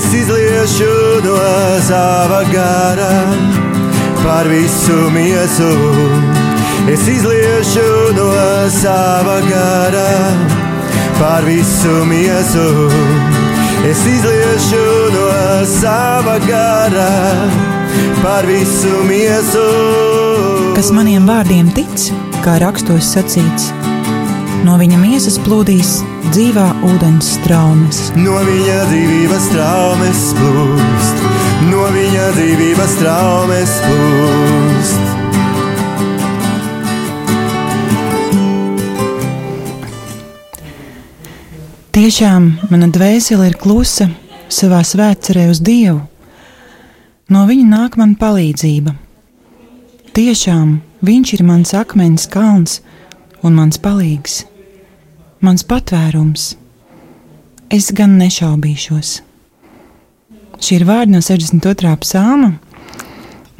Es izliešu no sava gara par visu miesu. Es izliešu no sava gara par visu miesu. Es izliešu no sava gara par visu miesu. Kas maniem vārdiem tic, kā rakstos sacīts, no viņa miesas plūdīs dzīvā ūdens traumas. No viņa dzīvības traumas plūst, no viņa dzīvības traumas plūst. Tiešām mana dvēsele ir klusa savā svētcerē uz Dievu. No viņa nāk man palīdzība. Tiešām viņš ir mans akmens kalns un mans palīgs, mans patvērums. Es gan nešaubīšos. Šī ir vārdi no 62. psalma,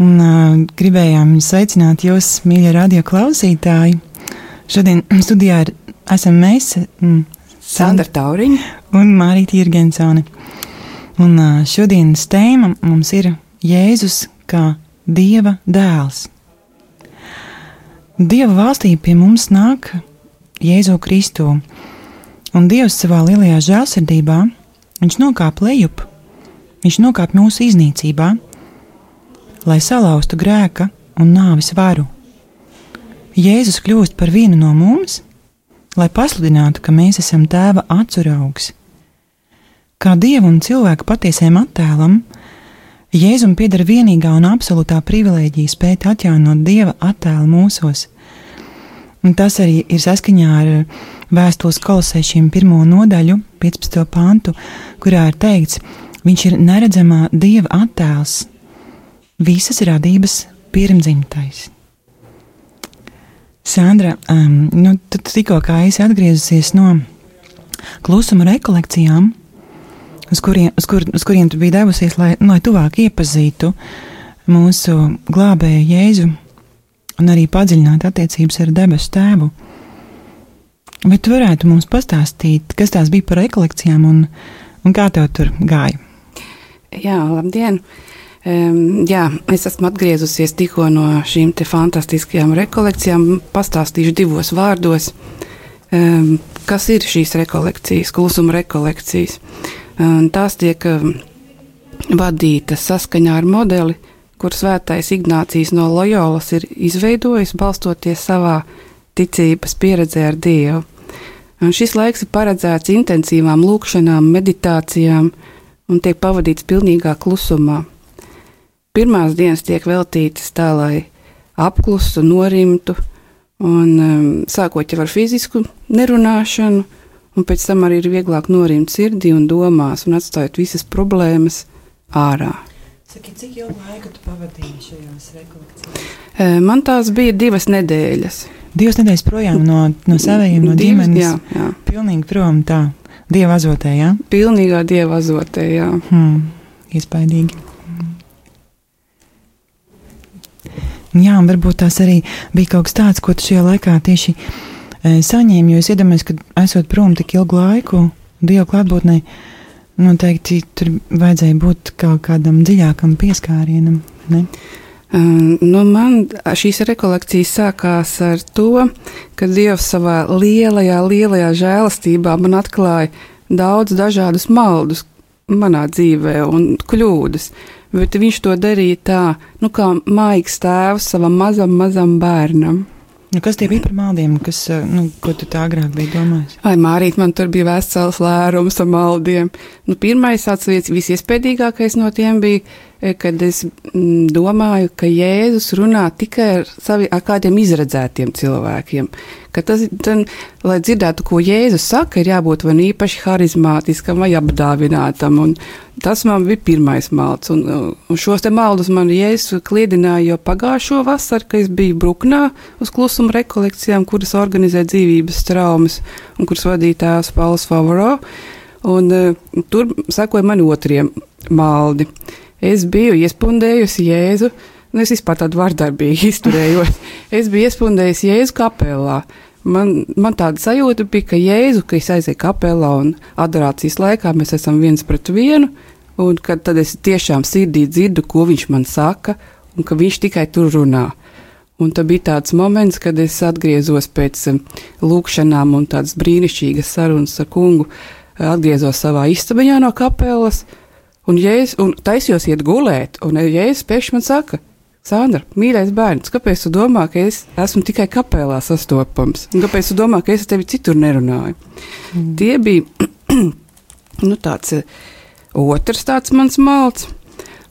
un uh, gribējām sveicināt jūs, mīļie radio klausītāji. Šodien studijā ir, esam mēs, mm, Sandra Tauriņa un Mārīta Irgensone. Un uh, šodienas tēma mums ir Jēzus kā Dieva dēls. Dieva valstī pie mums nāk Jēzu Kristu, un Dievs savā lielajā žēlsirdībā viņš nokāp lejup, viņš nokāp mūsu iznīcībā, lai salauztu grēka un nāvis varu. Jēzus kļūst par vienu no mums, lai pasludinātu, ka mēs esam tēva atsuraugs. Kā dieva un cilvēka patiesiem attēlam, Jēzum pieder vienīgā un absolūtā privilēģija spēt atjaunot dieva attēlu mūsos. Un tas arī ir saskaņā ar vēstules kolosēšiem pirmo nodaļu, 15. pantu, kurā ir teikts, viņš ir neredzamā dieva attēls, visas radības pirmdzimtais. Sandra, um, nu, tu tikko kā esi atgriezusies no klusuma rekolekcijām, uz kuriem, uz kur, uz kuriem tu biji devusies, lai, lai tuvāk iepazītu mūsu glābēju Jēzu un arī padziļinātu attiecības ar debesu tēvu. Vai tu varētu mums pastāstīt, kas tās bija par rekolekcijām un, un kā tev tur gāja? Jā, labdien! Um, jā, es esmu atgriezusies tikko no šīm fantastiskajām rekolekcijām. Pastāstīšu divos vārdos, um, kas ir šīs rekolekcijas, klusuma rekolekcijas. Um, tās tiek um, vadītas saskaņā ar modeli, kur svētais Ignācijas no Loyolas ir izveidojis, balstoties savā ticības pieredzē ar Dievu. Un šis laiks ir paredzēts intensīvām lūkšanām, meditācijām un tiek pavadīts pilnīgā klusumā. Pirmās dienas tiek veltītas tā, lai apklustu, norimtu, un um, sākot jau ar fizisku nerunāšanu, un pēc tam arī ir vieglāk norimt sirdī un domās, un atstājot visas problēmas ārā. Saki, cik ilgu laiku tu pavadīji šajās rekolekcijās? Man tās bija divas nedēļas. Divas nedēļas projām no, no saviem, no ģimenes. jā, jā. Pilnīgi prom tā, dieva azotē, jā? Pilnīgā dieva azotē, jā. Hmm, iespaidīgi. Jā, un varbūt tās arī bija kaut kas tāds, ko tu šajā laikā tieši e, saņēmi, jo es iedomājos, ka esot prom tik ilgu laiku, Dieva klātbūtnē, noteikti tur vajadzēja būt kaut kādam dziļākam pieskārienam. Ne? Nu man šīs rekolekcijas sākās ar to, ka Dievs savā lielajā, lielajā žēlastībā man atklāja daudz dažādus maldus manā dzīvē un kļūdas. Bet viņš to darīja tā, nu kā maigs tēvs savam mazam, mazam bērnam. Nu, kas tie bija par maldiem, kas, e, nu, ko tu tā agrāk biji domājis? Ai, Mārīt, man tur bija vesels lērums ar maldiem. Nu, pirmais, tāds visiespēdīgākais no tiem bija, e, kad es mm, domāju, ka Jēzus runā tikai ar, savi, ar kādiem izredzētiem cilvēkiem. Ka tas, tad, lai dzirdētu, ko Jēzus saka, ir jābūt vai nu īpaši harizmātiskam vai apdāvinātam. Un tas man bija pirmais malds. Un, un šos te maldus man Jēzus kliedināja jau pagājušo vasaru, kad es biju Bruknā uz klusuma rekolekcijām, kuras organizē dzīvības traumas un kuras vadīja tēvs Pauls Favoro. Un uh, tur sekoja man otriem maldi. Es biju iespundējusi Jēzu. Nu, es vispār tādu vardarbīgi izturējos. Es biju iespundējis Jēzu kapelā. Man, man tāda sajūta bija, ka Jēzu, ka es aizēju kapelā un adorācijas laikā mēs esam viens pret vienu, un kad tad es tiešām sirdī dzirdu, ko viņš man saka, un ka viņš tikai tur runā. Un tad bija tāds moments, kad es atgriezos pēc um, lūkšanām un tādas brīnišķīgas sarunas ar kungu, atgriezos savā istabiņā no kapelas, un, jēs, un taisījos iet gulēt, un jēzus pēkšņi man saka, Sandra, mīļais bērns, kāpēc tu domā, ka es esmu tikai kapelā sastopams? Un kāpēc tu domā, ka es ar tevi citur nerunāju? Mm. Tie bija nu, tāds otrs tāds mans malts.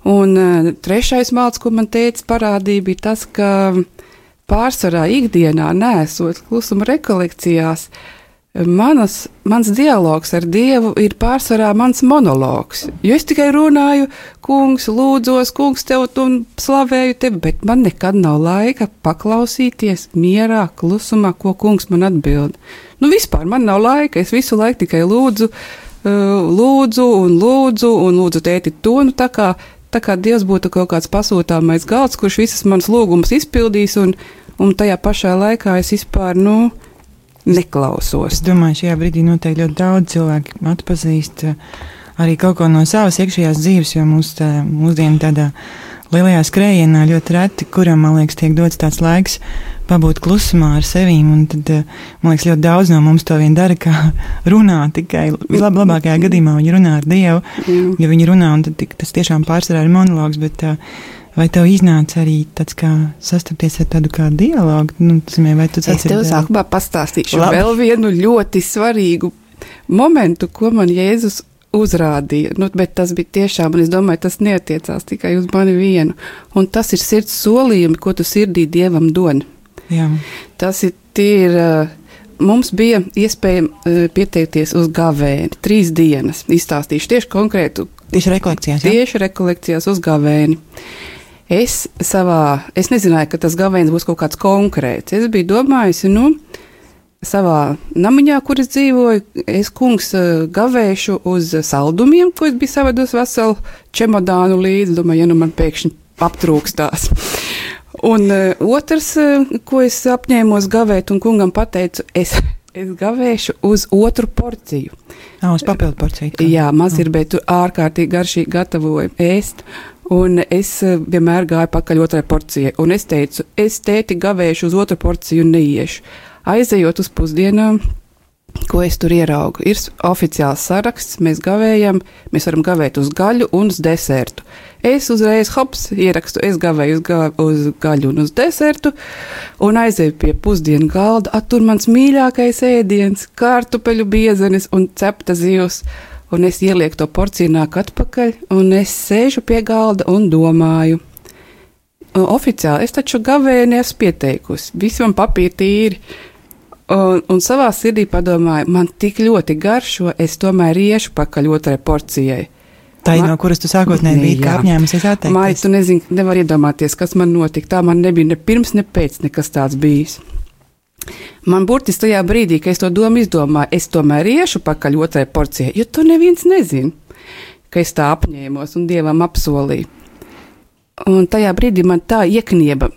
Un uh, trešais malts, ko man teica, parādīja, bija tas, ka pārsvarā ikdienā, nesot klusuma rekolekcijās, uh, Manas, mans dialogs ar Dievu ir pārsvarā mans monologs. Jo es tikai runāju, kungs, lūdzos, kungs, tev un slavēju tevi, bet man nekad nav laika paklausīties mierā, klusumā, ko kungs man atbild. Nu, vispār man nav laika, es visu laiku tikai lūdzu, uh, lūdzu un lūdzu un lūdzu tēti to, nu tā kā, tā kā Dievs būtu kaut kāds pasūtāmais galds, kurš visas manas lūgumus izpildīs un, un tajā pašā laikā es vispār, nu, neklausos. Es domāju, šajā brīdī noteikti ļoti daudz cilvēku atpazīst eh, arī kaut ko no savas iekšējās dzīves, jo mūsu tā, mūsdienu tādā lielajā skrējienā ļoti reti, kuram, man liekas, tiek dots tāds laiks pabūt klusumā ar un tad, eh, man liekas, ļoti daudz no mums to vien dara, kā runā tikai, lab, labākajā gadījumā viņi runā ar Dievu, ja viņi runā, un tad tas tiešām pārsvarā ir monologs, bet uh, Vai tev iznāca arī tāds kā sastapties ar tādu kā dialogu? Nu, zimē, vai tu es tev sākumā pastāstīšu Labi. vēl vienu ļoti svarīgu momentu, ko man Jēzus uzrādīja. Nu, bet tas bija tiešām, un es domāju, tas neatiecās tikai uz mani vienu. Un tas ir sirds solījumi, ko tu sirdī Dievam dod. Jā. Tas ir, ir mums bija iespēja pieteikties uz gavēni. Trīs dienas izstāstīšu tieši konkrētu. Tieši rekolekcijās. Jā? Tieši rekolekcijās uz gavēni. Es savā, es nezināju, ka tas gavēnis būs kaut kāds konkrēts. Es biju domājusi, nu, savā namiņā, kur es dzīvoju, es kungs eh, gavēšu uz saldumiem, ko es biju savados veselu čemodānu līdzi. Domāju, ja nu man pēkšņi aptrūkstās. Un uh, otrs, uh, ko es apņēmos gavēt, un kungam pateicu, es, es gavēšu uz otru porciju. Ah, uz papildu porciju. Tā. Jā, maz ir, bet ārkārtīgi garšīgi gatavoju ēst. Un es eh, vienmēr gāju pakaļ otrai porcijai, un es teicu, es tēti gavēšu uz otru porciju un neiešu. Aizejot uz pusdienām, ko es tur ieraugu, ir oficiāls saraksts, mēs gavējam, mēs varam gavēt uz gaļu un uz desertu. Es uzreiz hops ierakstu, es gavēju uz, ga uz gaļu un uz desertu, un aizēju pie pusdienu galda, attur mans mīļākais ēdiens, kartupeļu biezenis un cepta zivs un es ielieku to porciju nāk atpakaļ, un es sēžu pie galda un domāju. Un oficiāli es taču gavēni esmu pieteikusi, visi man papīri tīri. Un, un savā sirdī padomāju, man tik ļoti garšo, es tomēr iešu pakaļ otrai porcijai. Tā ir no kuras tu sākotnēji biji apņēmusies atteikties. Māja, tu nezini, nevar iedomāties, kas man notika. Tā man nebija ne pirms, ne pēc nekas tāds bijis. Man burtiski tajā brīdī, kad es to domu izdomāju, es tomēr iešu pakaļ otrai porcijai, jo to neviens nezina, ka es tā apņēmos un dievam apsolīju. Un tajā brīdī man tā ieknieba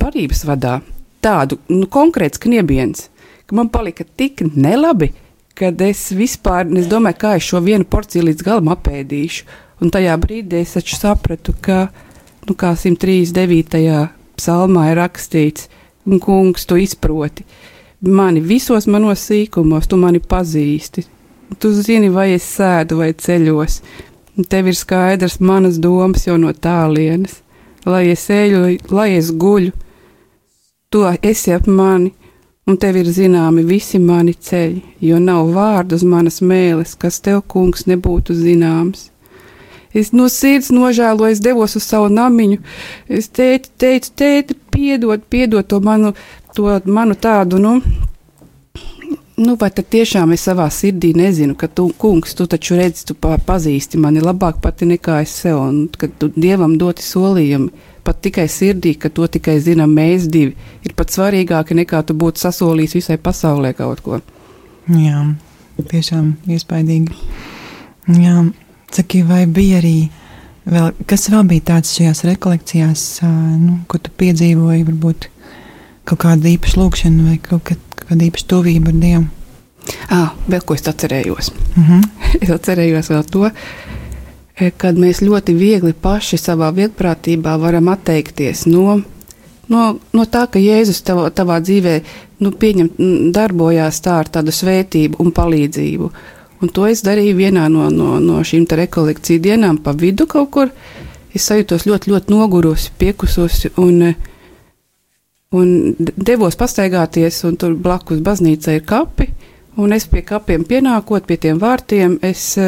barības vadā tādu nu, konkrēts kniebiens, ka man palika tik nelabi, kad es vispār es domāju, kā es šo vienu porciju līdz galam apēdīšu. Un tajā brīdī es sapratu, ka, nu, kā 139. psalmā ir rakstīts, un kungs, tu izproti mani visos manos sīkumos, tu mani pazīsti. Tu zini, vai es sēdu vai ceļos. Tev ir skaidrs manas domas jau no tālienes. Lai es eju, lai es guļu, tu esi ap mani, un tev ir zināmi visi mani ceļi, jo nav vārdu uz manas mēles, kas tev, kungs, nebūtu zināms. Es no sirds nožēloju, es devos uz savu namiņu. Es teicu, teicu tēti, piedod, piedod to manu, to manu tādu, nu, nu, vai tad tiešām es savā sirdī nezinu, ka tu, kungs, tu taču redzi, tu pazīsti mani labāk pati nekā es sev, un kad tu dievam doti solījumi, pat tikai sirdī, ka to tikai zinām mēs divi, ir pat svarīgāki nekā tu būtu sasolījis visai pasaulē kaut ko. Jā, tiešām iespaidīgi. Jā. Saki, vai bija arī vēl, kas vēl bija tāds šajās rekolekcijās, nu, ko tu piedzīvoji, varbūt kaut kāda īpaša lūkšana vai kaut kāda īpaša tuvība ar Dievu? Ah, vēl ko es atcerējos. Mm -hmm. es atcerējos vēl to. e, kad mēs ļoti viegli paši savā vietprātībā varam atteikties no, no, no tā, ka Jēzus tavā, tavā dzīvē nu, pieņem, darbojās tā ar tādu svētību un palīdzību. Un to es darīju vienā no, no, no šīm rekolekciju dienām, pa vidu kaut kur. Es sajūtos ļoti, ļoti nogurusi, piekususi un, un devos pastaigāties, un tur blakus baznīca ir kapi. Un es pie kapiem pienākot, pie tiem vārtiem, es,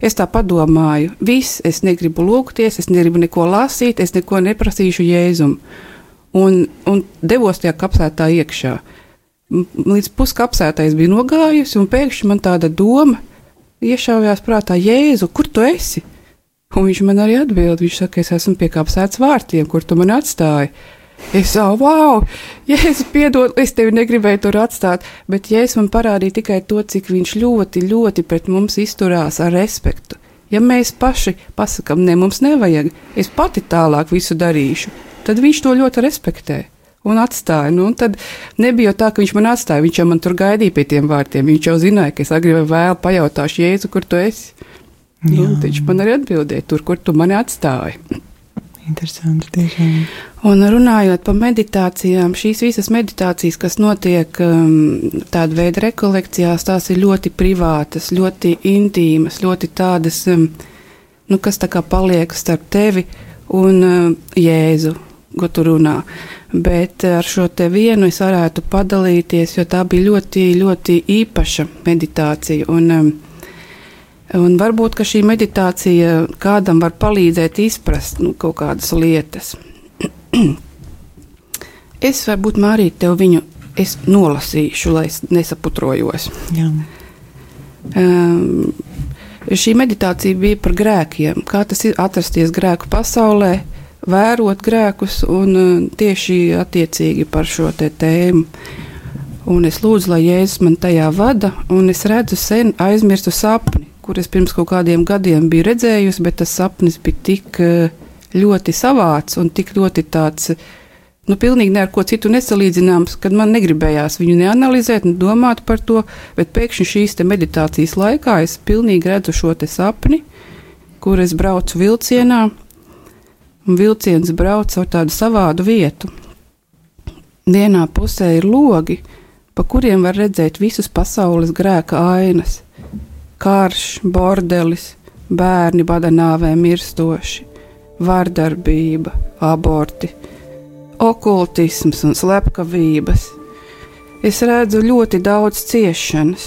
es tā padomāju, viss, es negribu lūgties, es negribu neko lasīt, es neko neprasīšu jēzumu. Un, un devos tajā kapsētā iekšā. Līdz puskapsētais bija nogājusi, un pēkšņi man tāda doma iešaujās prātā, Jēzu, kur tu esi? Un viņš man arī atbild, viņš saka, es esmu pie kapsētas vārtiem, kur tu man atstāji. Es jau, wow, Jēzus, piedod, es tevi negribēju tur atstāt, bet Jēzus man parādīja tikai to, cik viņš ļoti, ļoti pret mums izturās ar respektu. Ja mēs paši pasakām, ne, mums nevajag, es pati tālāk visu darīšu, tad viņš to ļoti respektē un atstāja. Nu, un tad nebija tā, ka viņš man atstāja. Viņš jau man tur gaidīja pie tiem vārtiem. Viņš jau zināja, ka es agri vai vēl pajautāšu, Jēzu, kur tu esi. Nu, viņš man arī atbildēja, tur, kur tu mani atstāji. Interesanti, tiešām. Un runājot par meditācijām, šīs visas meditācijas, kas notiek um, tāda veida rekolekcijās, tās ir ļoti privātas, ļoti intīmas, ļoti tādas, um, nu, kas tā kā paliek starp tevi un um, Jēzu, ko tu runā. Bet ar šo te vienu es varētu padalīties, jo tā bija ļoti, ļoti īpaša meditācija. Un, um, Un varbūt šī meditācija kādam var palīdzēt izprast nu, kaut kādas lietas. es varbūt Mārīt tev viņu nolasīšu, lai es nesaputrojos. Jā. Um, šī meditācija bija par grēkiem. Kā tas ir atrasties grēku pasaulē, vērot grēkus un uh, tieši attiecīgi par šo tēmu. Un es lūdzu, lai Jēzus man tajā vada, un es redzu sen aizmirstu sapni kur es pirms kaut kādiem gadiem biju redzējusi, bet tas sapnis bija tik eh, ļoti savāds un tik ļoti tāds. Nu, pilnīgi ne ar ko citu nesalīdzināms, kad man negribējās viņu neanalizēt, ne domāt par to, bet pēkšņi šīs meditācijas laikā es pilnīgi redzu šo sapni, kur es braucu vilcienā, un vilciens brauc ar tādu savādu vietu. Vienā pusē ir logi, pa kuriem var redzēt visus pasaules grēka ainas karš, bordelis, bērni badanāvē mirstoši, vardarbība, aborti, okultisms un slepkavības. Es redzu ļoti daudz ciešanas,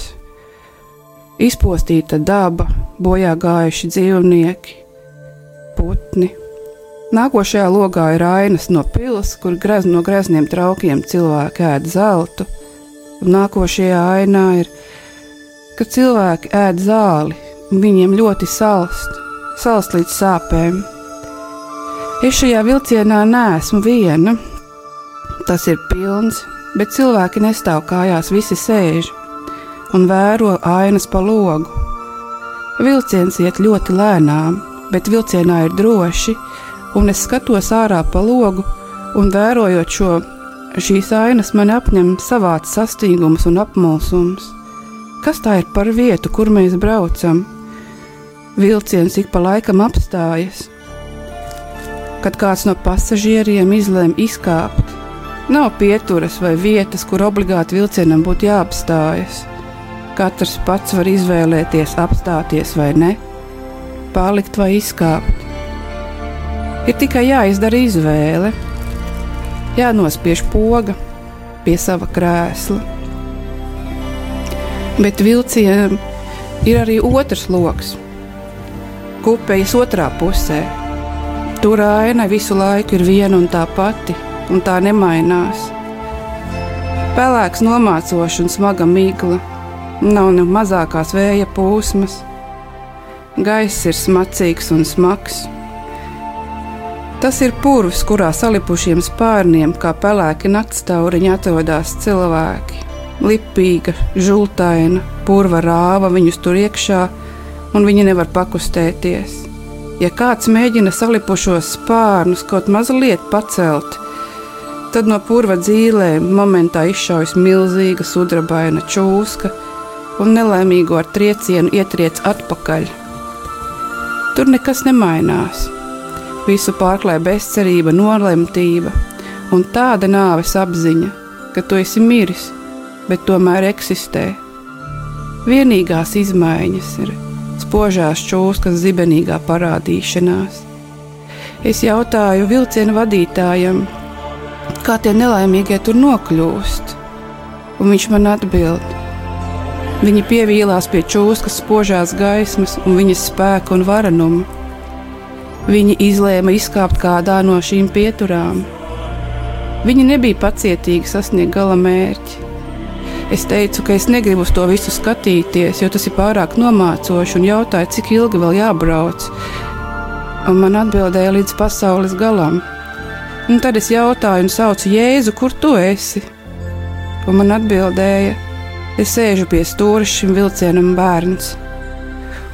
izpostīta daba, bojā gājuši dzīvnieki, putni. Nākošajā logā ir ainas no pilas, kur grez, no grezniem traukiem cilvēki ēd zeltu, un nākošajā ainā ir ka cilvēki ēd zāli, un viņiem ļoti salst, salst līdz sāpēm. Es šajā vilcienā neesmu viena. Tas ir pilns, bet cilvēki nestāv kājās, visi sēž un vēro ainas pa logu. Vilciens iet ļoti lēnām, bet vilcienā ir droši, un es skatos ārā pa logu, un vērojot šo, šīs ainas, man apņem savāds sastingums un apmulsums. Kas tā ir par vietu, kur mēs braucam? Vilciens ik pa laikam apstājas. Kad kāds no pasažieriem izlēma izkāpt, nav pieturas vai vietas, kur obligāti vilcienam būtu jāapstājas. Katrs pats var izvēlēties, apstāties vai ne, palikt vai izkāpt. Ir tikai jāizdara izvēle, jānospiež poga pie sava krēsla Bet vilcienam ir arī otrs lokus. Kupejas otrā pusē. Tur aina visu laiku ir viena un tā pati, un tā nemainās. Pelēks nomācošs un smaga migla, nav ne mazākās vēja pūsmas. Gaiss ir smacīgs un smags. Tas ir purvs, kurā salipušiem spārniem, kā pelēki naktstauriņi, atrodas cilvēki lipīga, žultaina, purva rāva viņus tur iekšā, un viņi nevar pakustēties. Ja kāds mēģina salipušos spārnus kaut mazliet pacelt, tad no purva dzīvēm momentā izšaujas milzīga sudrabaina čūska un nelaimīgo ar triecienu ietriec atpakaļ. Tur nekas nemainās. Visu pārklāja bezcerība, nolemtība un tāda nāves apziņa, ka tu esi miris, bet tomēr eksistē. Vienīgās izmaiņas ir spožās čūskas zibenīgā parādīšanās. Es jautāju vilcienu vadītājam, kā tie nelaimīgie tur nokļūst, un viņš man atbild. Viņi pievīlās pie čūskas spožās gaismas un viņas spēka un varenuma. Viņi izlēma izkāpt kādā no šīm pieturām. Viņi nebija pacietīgi sasniegt gala mērķi. Es teicu, ka es negribu uz to visu skatīties, jo tas ir pārāk nomācoši, un jautāju, cik ilgi vēl jābrauc. Un man atbildēja līdz pasaules galam. Un tad es jautāju un saucu Jēzu, kur tu esi? Un man atbildēja, es sēžu pie stūra šim vilcienam bērns.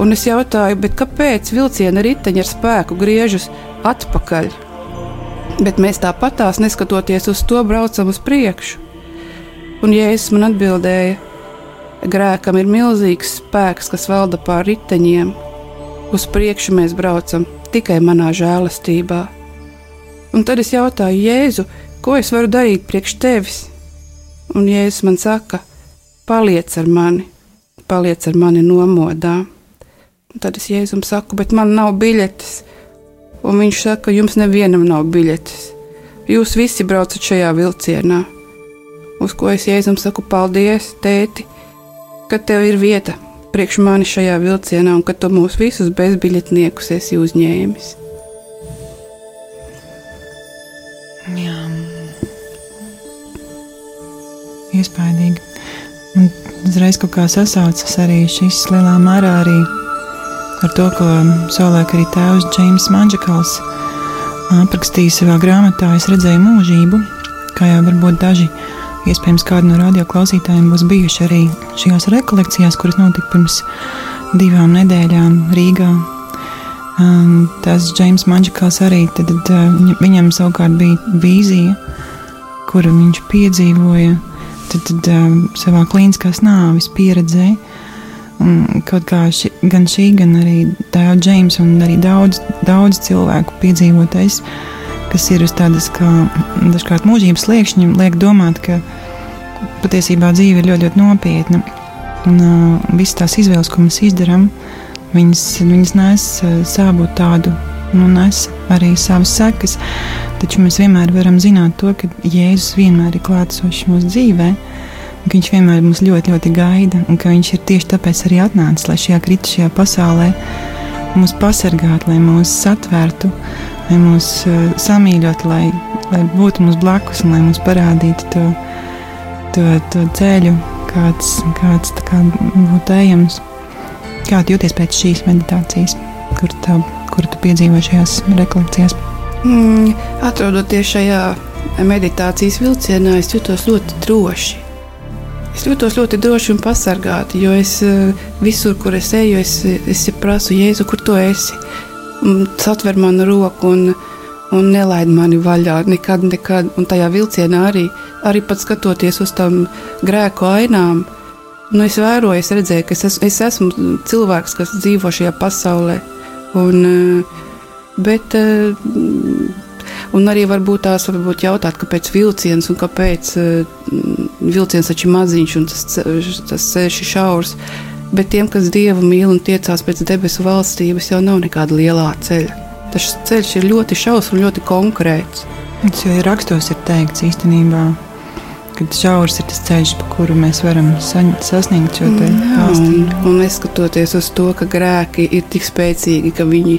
Un es jautāju, kāpēc vilciena riteņi ar spēku griežas atpakaļ? Bet mēs tāpatās, neskatoties uz to, braucam uz priekšu. Un Jēzus man atbildēja, grēkam ir milzīgs spēks, kas valda pār riteņiem. Uz priekšu mēs braucam tikai manā žēlastībā. Un tad es jautāju Jēzu, ko es varu darīt priekš tevis? Un Jēzus man saka, paliec ar mani, paliec ar mani nomodā. Tad es Jēzum saku, bet man nav biļetes. Un viņš saka, jums nevienam nav biļetes. Jūs visi braucat šajā vilcienā uz ko es Jēzum saku paldies, tēti, ka tev ir vieta priekš mani šajā vilcienā un ka tu mūs visus bezbiļetniekus esi uzņēmis. Jā, iespaidīgi. Un uzreiz kaut kā sasaucas arī šis lielā mērā arī ar to, ko savulaik arī tēvs Džeims Manģekals aprakstīja savā grāmatā. Es redzēju mūžību, kā jau varbūt daži Iespējams, kādi no radio klausītājiem būs bijuši arī šajās rekolekcijās, kuras notika pirms divām nedēļām Rīgā. Um, tas Džeims Maģikals arī, tad, tad uh, viņam savukārt bija vīzija, kuru viņš piedzīvoja tad, tad, um, savā klīniskās nāvis pieredzē. Un kaut kā ši, gan šī, gan arī tēva Džeims un arī daudz, daudz cilvēku piedzīvotais. Kas ir uz tādas kā dažkārt mūžības sliekšņa, liek domāt, ka patiesībā dzīve ir ļoti, ļoti nopietna. Un uh, visas tās izvēles, ko mēs izdarām, viņas, viņas nes uh, savu tādu, nu, nes arī savas sekas. Taču mēs vienmēr varam zināt to, ka Jēzus vienmēr ir klātesošs mūsu dzīvē. Ka viņš vienmēr mūs ļoti, ļoti gaida, un ka viņš ir tieši tāpēc arī atnācis, lai šajā kritušajā pasaulē mūs pasargātu, lai mūs satvērtu, lai mūs uh, samīļot, lai, lai būtu mums blakus un lai mums parādītu to, to, to ceļu, kāds, kāds kā būtu ejams. Kā tu jūties pēc šīs meditācijas, kur, tā, kur tu piedzīvoji šajās rekolekcijās? Mm, atrodoties šajā meditācijas vilcienā, es jutos ļoti droši. Es jūtos ļoti droši un pasargāti, jo es eh, visur, kur es eju, es, es prasu, Jēzu, kur tu esi satver manu roku un, un nelaid mani vaļā. Nekad, nekad. Un tajā vilcienā arī, arī pat skatoties uz tām grēku ainām, nu, es vēroju, es redzēju, ka es, es, es esmu cilvēks, kas dzīvo šajā pasaulē. Un, bet, un arī varbūt tās varbūt jautāt, kāpēc vilciens un kāpēc vilciens taču ir maziņš un tas, tas ceļš ir šaurs. Bet tiem, kas dievu mīl un tiecās pēc debesu valstības, jau nav nekāda lielā ceļa. Tas ceļš ir ļoti šaurs un ļoti konkrēts. Tas jau ir rakstos ir teikts īstenībā. Kad šaurs ir tas ceļš, pa kuru mēs varam sasniegt šo valstību. Un, un neskatoties uz to, ka grēki ir tik spēcīgi, ka viņi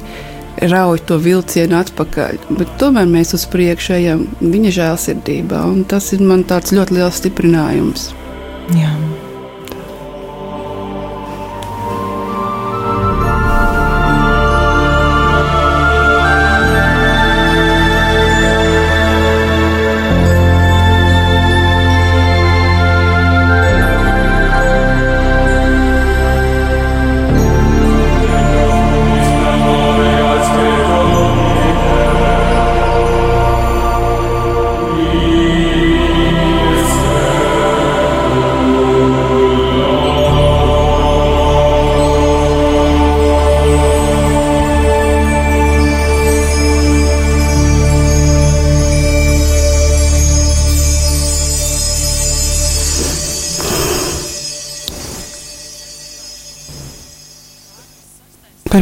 rauj to vilcienu atpakaļ. Bet tomēr mēs uz priekšu ejam viņa žēlsirdībā, un tas ir man tāds ļoti liels stiprinājums. Jā.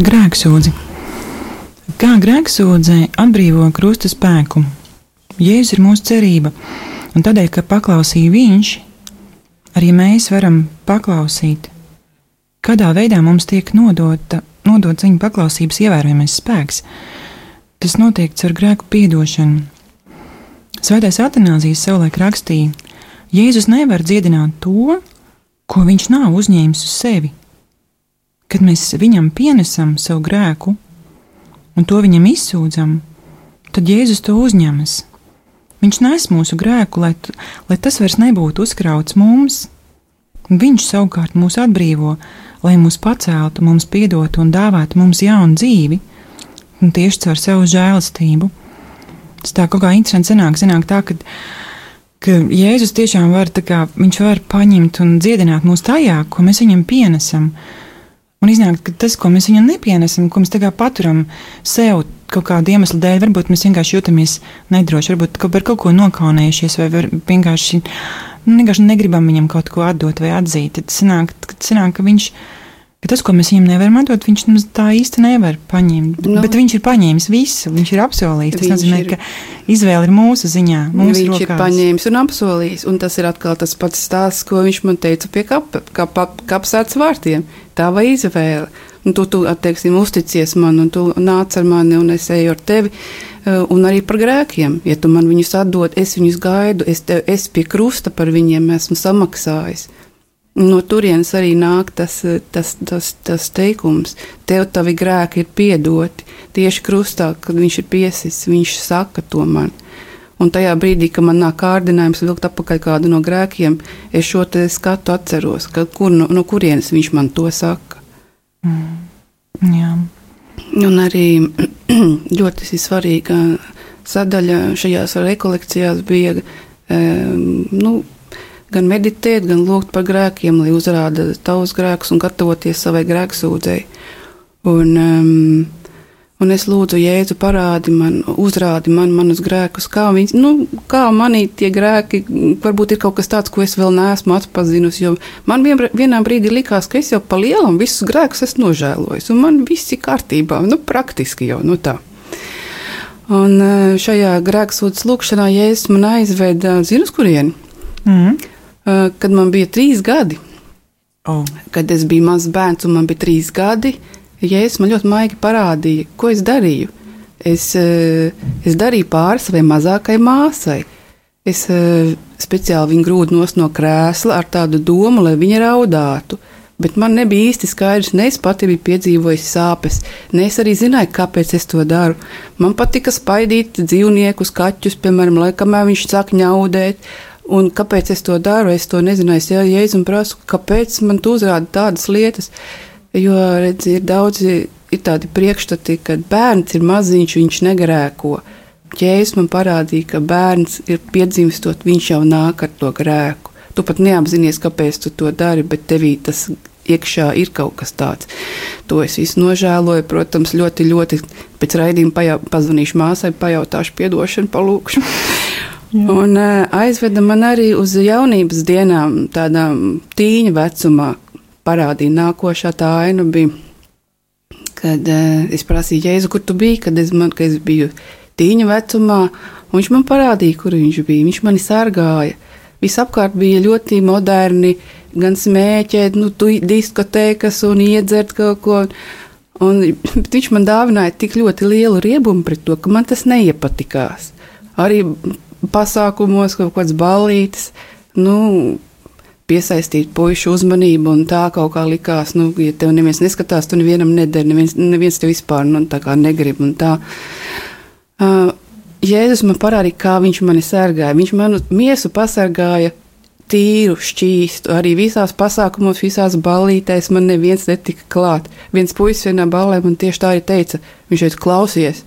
Par grēksūdzi. Kā grēksūdzē atbrīvo krusta spēku? Jēzus ir mūsu cerība, un tādēļ, ka paklausīja viņš, arī mēs varam paklausīt. Kādā veidā mums tiek nodota, nodots viņa paklausības ievērojamais spēks? Tas notiek caur grēku piedošanu. Svētais Atanāzijas savulaik rakstīja, Jēzus nevar dziedināt to, ko viņš nav uzņēmis uz sevi. Kad mēs viņam pienesam savu grēku un to viņam izsūdzam, tad Jēzus to uzņemas. Viņš nes mūsu grēku, lai, lai tas vairs nebūtu uzkrauts mums. Viņš savukārt mūs atbrīvo, lai mūs paceltu, mums piedotu un dāvātu mums jaunu dzīvi, un tieši caur savu žēlastību. Tas tā kaut kā interesanti sanāk, sanāk tā, ka, ka Jēzus tiešām var, kā, viņš var paņemt un dziedināt mūs tajā, ko mēs viņam pienesam. Un iznāk, ka tas, ko mēs viņam nepienesam, ko mēs tā kā paturam sev kaut kādu iemeslu dēļ, varbūt mēs vienkārši jūtamies nedroši, varbūt kaut par kaut ko nokaunējušies, vai var, vienkārši, nu, vienkārši negribam viņam kaut ko atdot vai atzīt. Tad sanāk, sanāk ka viņš ir ka tas, ko mēs viņam nevaram atdot, viņš mums tā īsti nevar paņemt. Nu, bet viņš ir paņēmis visu, viņš ir apsolījis. Tas nozīmē, ir, ka izvēle ir mūsu ziņā. Mūsu viņš rokās. ir paņēmis un apsolījis, un tas ir atkal tas pats stāsts, ko viņš man teica pie kap, kap, kapsētas vārtiem. Tā vai izvēle. Un tu, tu atteiksim, uzticies man, un tu nāc ar mani, un es eju ar tevi, eh, un arī par grēkiem. Ja tu man viņus atdod, es viņus gaidu, es, te, es pie krusta par viņiem esmu samaksājis. No turienes arī nāk tas, tas, tas, tas teikums, tev tavi grēki ir piedoti. Tieši krustā, kad viņš ir piesis, viņš saka to man. Un tajā brīdī, kad man nāk kārdinājums vilkt atpakaļ kādu no grēkiem, es šo skatu atceros, ka kur, no, no kurienes viņš man to saka. Mm. Jā. Un arī ļoti svarīga sadaļa šajās rekolekcijās bija um, nu, gan meditēt, gan lūgt par grēkiem, lai uzrāda tavus grēkus un gatavoties savai grēksūdzei. Un, um, un es lūdzu Jēzu parādi man, uzrādi man manus grēkus, kā, viņas, nu, kā manī tie grēki, varbūt ir kaut kas tāds, ko es vēl neesmu atpazinusi, jo man vien, vienā brīdī likās, ka es jau pa lielam visus grēkus esmu nožēlojis, un man viss ir kārtībā, nu, praktiski jau, nu tā. Un šajā grēksūdzes lūkšanā Jēzus man aizveda, zinu, kurieni? Mm. Eh, kad man bija trīs gadi. Oh. Kad es biju mazs bērns un man bija trīs gadi, Jēzus man ļoti maigi parādīja, ko es darīju. Es, eh, es darīju pāri savai mazākajai māsai. Es eh, speciāli viņu grūdu no krēsla ar tādu domu, lai viņa raudātu. Bet man nebija īsti skaidrs, ne es pati biju piedzīvojusi sāpes, ne es arī zināju, kāpēc es to daru. Man patika spaidīt dzīvniekus, kaķus, piemēram, lai kamēr viņš sāk ņaudēt, Un kāpēc es to daru? Es to nezinu. Es jēdzu un prasu, kāpēc man tu uzrāda tādas lietas. Jo, redz, ir daudzi ir tādi priekšstati, ka bērns ir maziņš, viņš negrēko. Jēzus man parādīja, ka bērns ir piedzimstot, viņš jau nāk ar to grēku. Tu pat neapzinies, kāpēc tu to dari, bet tevī tas iekšā ir kaut kas tāds. To es visu nožēloju. Protams, ļoti, ļoti pēc raidījuma pajau, pazvanīšu māsai, pajautāšu atdošanu, palūkšu. Jā. Un uh, aizveda man arī uz jaunības dienām, tādā tīņa vecumā. Parādīja nākošā tā aina bija, kad uh, es prasīju, Jēzu, kur tu biji, kad es, man, kad es biju tīņa vecumā. Viņš man parādīja, kur viņš bija. Viņš mani sargāja. Visapkārt bija ļoti moderni, gan smēķēt, nu, diskotēkas un iedzert kaut ko. Un viņš man dāvināja tik ļoti lielu riebumu pret to, ka man tas neiepatikās. Arī pasākumos, kaut kādas ballītes, nu, piesaistīt puišu uzmanību, un tā kaut kā likās, nu, ja tev neviens neskatās, tu nevienam nedari, neviens, neviens tev vispār, nu, tā kā negrib. Uh, Jēzus man parādīja, kā viņš mani sargāja. Viņš manu miesu pasargāja tīru, šķīstu. Arī visās pasākumos, visās ballītēs man neviens netika klāt. Viens puisis vienā ballē man tieši tā arī teica, viņš teica, klausies,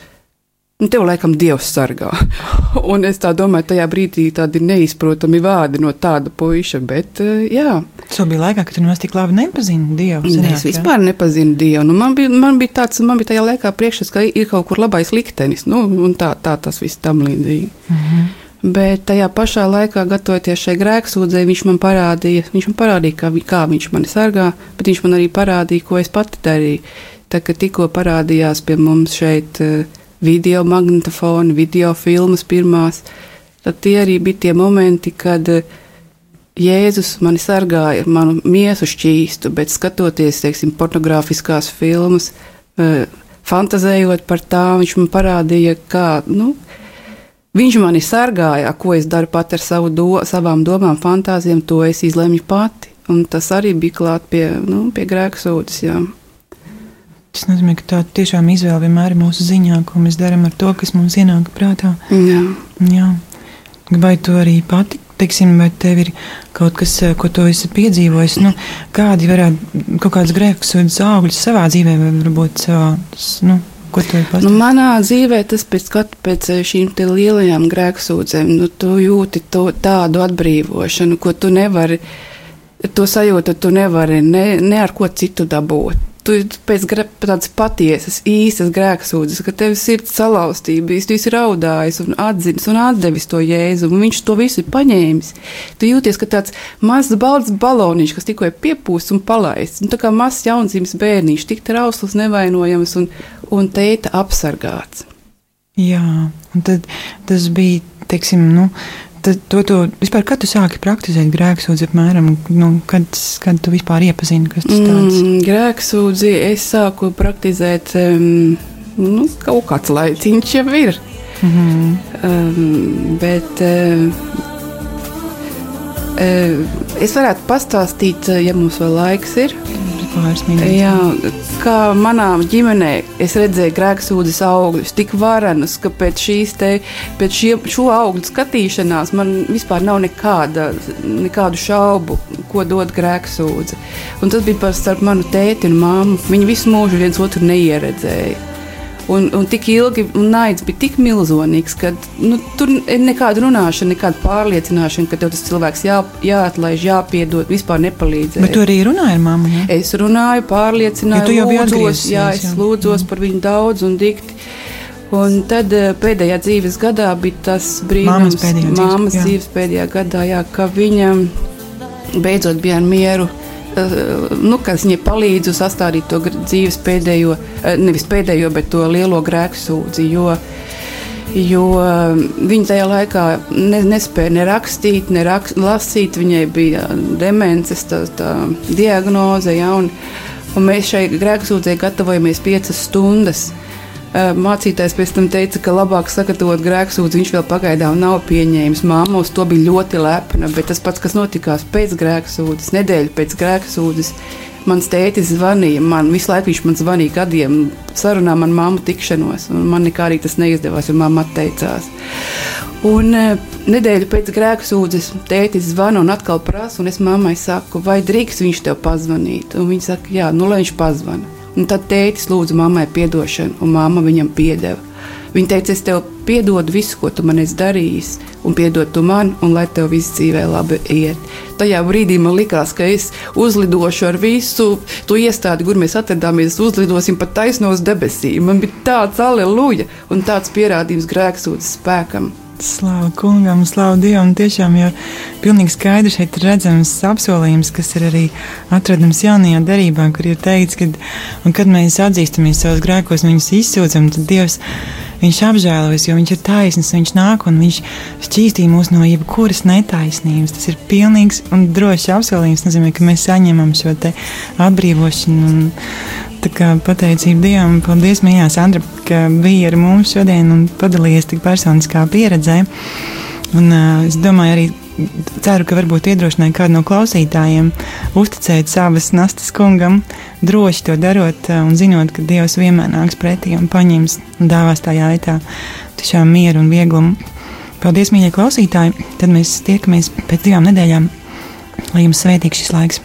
Un tev laikam dievs sargā. Un es tā domāju, tajā brīdī tādi neizprotami vārdi no tāda puika, bet eh, jā. Tas bija laikā, kad tu nemaz tik labi nepazini dievu. Zināt, es vispār jā? nepazinu dievu. Nu, man, bija, man bija tāds, man bija tajā laikā priekšstats, ka ir kaut kur labais liktenis, nu, un tā, tā tas viss tam līdzīgi. Mm -hmm. Bet tajā pašā laikā, gatavoties šai grēksūdzei, viņš man parādīja, viņš man parādīja kā, kā viņš mani sargā, bet viņš man arī parādīja, ko es pati darīju. Tā kā tikko parādījās pie mums šeit eh, video magnetofoni, video filmas pirmās, tad tie arī bija tie momenti, kad eh, Jēzus mani sargāja ar manu miesu šķīstu, bet skatoties, teiksim, pornogrāfiskās filmas, eh, fantazējot par tām, viņš man parādīja, kā, nu, viņš mani sargāja, ko es daru pat ar savu do, savām domām, fantāzijām, to es izlemju pati. Un tas arī bija klāt pie, nu, pie grēksūdas, jā. Tas nozīmē, ka tā tiešām izvēle vienmēr ir mūsu ziņā, ko mēs darām ar to, kas mums ienāk prātā. jā. Jā. Vai tu arī pati, teiksim, vai tev ir kaut kas, eh, ko tu esi piedzīvojis, nu, kādi varētu kaut kādas grēkus un augļus savā dzīvē, vai varbūt savā, s- nu, ko tu esi Nu, manā dzīvē tas pēc, skatu pēc eh, šīm te lielajām grēksūdzēm, nu, tu jūti to, tādu atbrīvošanu, ko tu nevari, to sajūtu tu nevari ne, ne ar ko citu dabūt. Tu pēc tādas patiesas, īstas grēksūdzes, ka tev ir sirds salauztība, bijis, tu esi raudājis un atzinis un atdevis to jēzu, un viņš to visu ir paņēmis. Tu jūties, ka tāds mazs balts baloniņš, kas tikko ir piepūsts un palaists, un tā kā mazs jaunzīmes bērniņš, tik trausls, nevainojams un, un teita apsargāts. Jā, un tad tas bija, teiksim, nu, tad to, to vispār, kad tu sāki praktizēt grēksūdzi apmēram, nu, kad, kad tu vispār iepazini, kas tas tāds? Mm, grēksūdzi es sāku praktizēt, um, nu, kaut kāds laiciņš jau ir. Mm -hmm. Um, bet um, um, es varētu pastāstīt, ja mums vēl laiks ir. Pāris minūtes. Jā, kā manā ģimenē es redzēju grēksūdzes augļus, tik varenus, ka pēc šīs te, pēc šie, šo augļu skatīšanās man vispār nav nekāda, nekādu šaubu, ko dod grēksūdze. Un tas bija par starp manu tēti un māmu. Viņi visu mūžu viens otru neieredzēja. Un, un tik ilgi, un naids bija tik milzīgs, ka nu, tur ir nekāda runāšana, nekāda pārliecināšana, ka tev tas cilvēks jā, jāatlaiž, jāpiedod, vispār nepalīdzēja. Bet tu arī runāji ar mammu, jā? Es runāju, pārliecināju, biji lūdzos, jā, es jā. lūdzos par viņu daudz un dikti. Un tad eh, pēdējā dzīves gadā bija tas brīnums, Māmas pēdējā dzīves- māmas jā. dzīves pēdējā gadā, jā, ka viņa beidzot bija ar mieru. Eh, Nu, kas viņai palīdz sastādīt to dzīves pēdējo, eh, nevis pēdējo, bet to lielo grēku sūdzi. Jo, jo viņa tajā laikā ne, nespēja ne rakstīt, ne raks, lasīt. Viņai bija demences tā, tā diagnoze, ja, un, un mēs šai grēku sūdzē gatavojamies piecas stundas. Eh, Mācītājs pēc tam teica, ka labāk sagatavot grēksūdzi viņš vēl pagaidām nav pieņēmis. Māma uz to bija ļoti lepna, bet tas pats, kas notikās pēc grēksūdzes, nedēļa pēc grēksūdzes, mans tētis zvanīja. Man visu laiku viņš man zvanīja gadiem, sarunā man māmu tikšanos, un man nekā arī tas neizdevās, jo mamma atteicās. Un nedēļu pēc grēksūdzes tētis zvana un atkal prasa, un es mammai saku, vai drīkst viņš tev pazvanīt? Un viņa saka, jā, nu lai viņš pazvana. Un tad tētis lūdza mammai atdošanu, un mamma viņam piedeva. Viņa teica, es tev piedodu visu, ko tu man esi darījis, un piedod tu man, un lai tev viss dzīvē labi iet. Tajā brīdī man likās, ka es uzlidošu ar visu to iestādi, kur mēs atradāmies, uzlidosim pat taisno uz debesīm. Man bija tāds aleluja un tāds pierādījums grēksūdzes spēkam. Slavu kungam, slavu Dievam. Tiešām jau pilnīgi skaidri šeit ir redzams apsolījums, kas ir arī atrodams jaunajā derībā, kur ir teikts, ka, kad mēs atzīstamies savos grēkos viņus izsūdzam, tad Dievs viņš apžēlojas, jo viņš ir taisnīgs, viņš nāk un viņš šķīstī mūs no jebkuras netaisnības. Tas ir pilnīgs un drošs apsolījums. Tas nozīmē, ka mēs saņemam šo atbrīvošanu. Un, Tā kā pateicība Dievam, paldies, Mijā, Sandra, ka bija ar mums šodien un padalījies tik personiskā pieredzē. Un, uh, es domāju, arī ceru, ka varbūt iedrošināja kādu no klausītājiem uzticēt savas nastas kungam, droši to darot un zinot, ka Dievs vienmēr nāks pretī un paņems un dāvās tajā aitā tiešām mieru un vieglumu. Paldies, mīļie klausītāji! Tad mēs tiekamies pēc divām nedēļām, lai jums svētīgs šis laiks!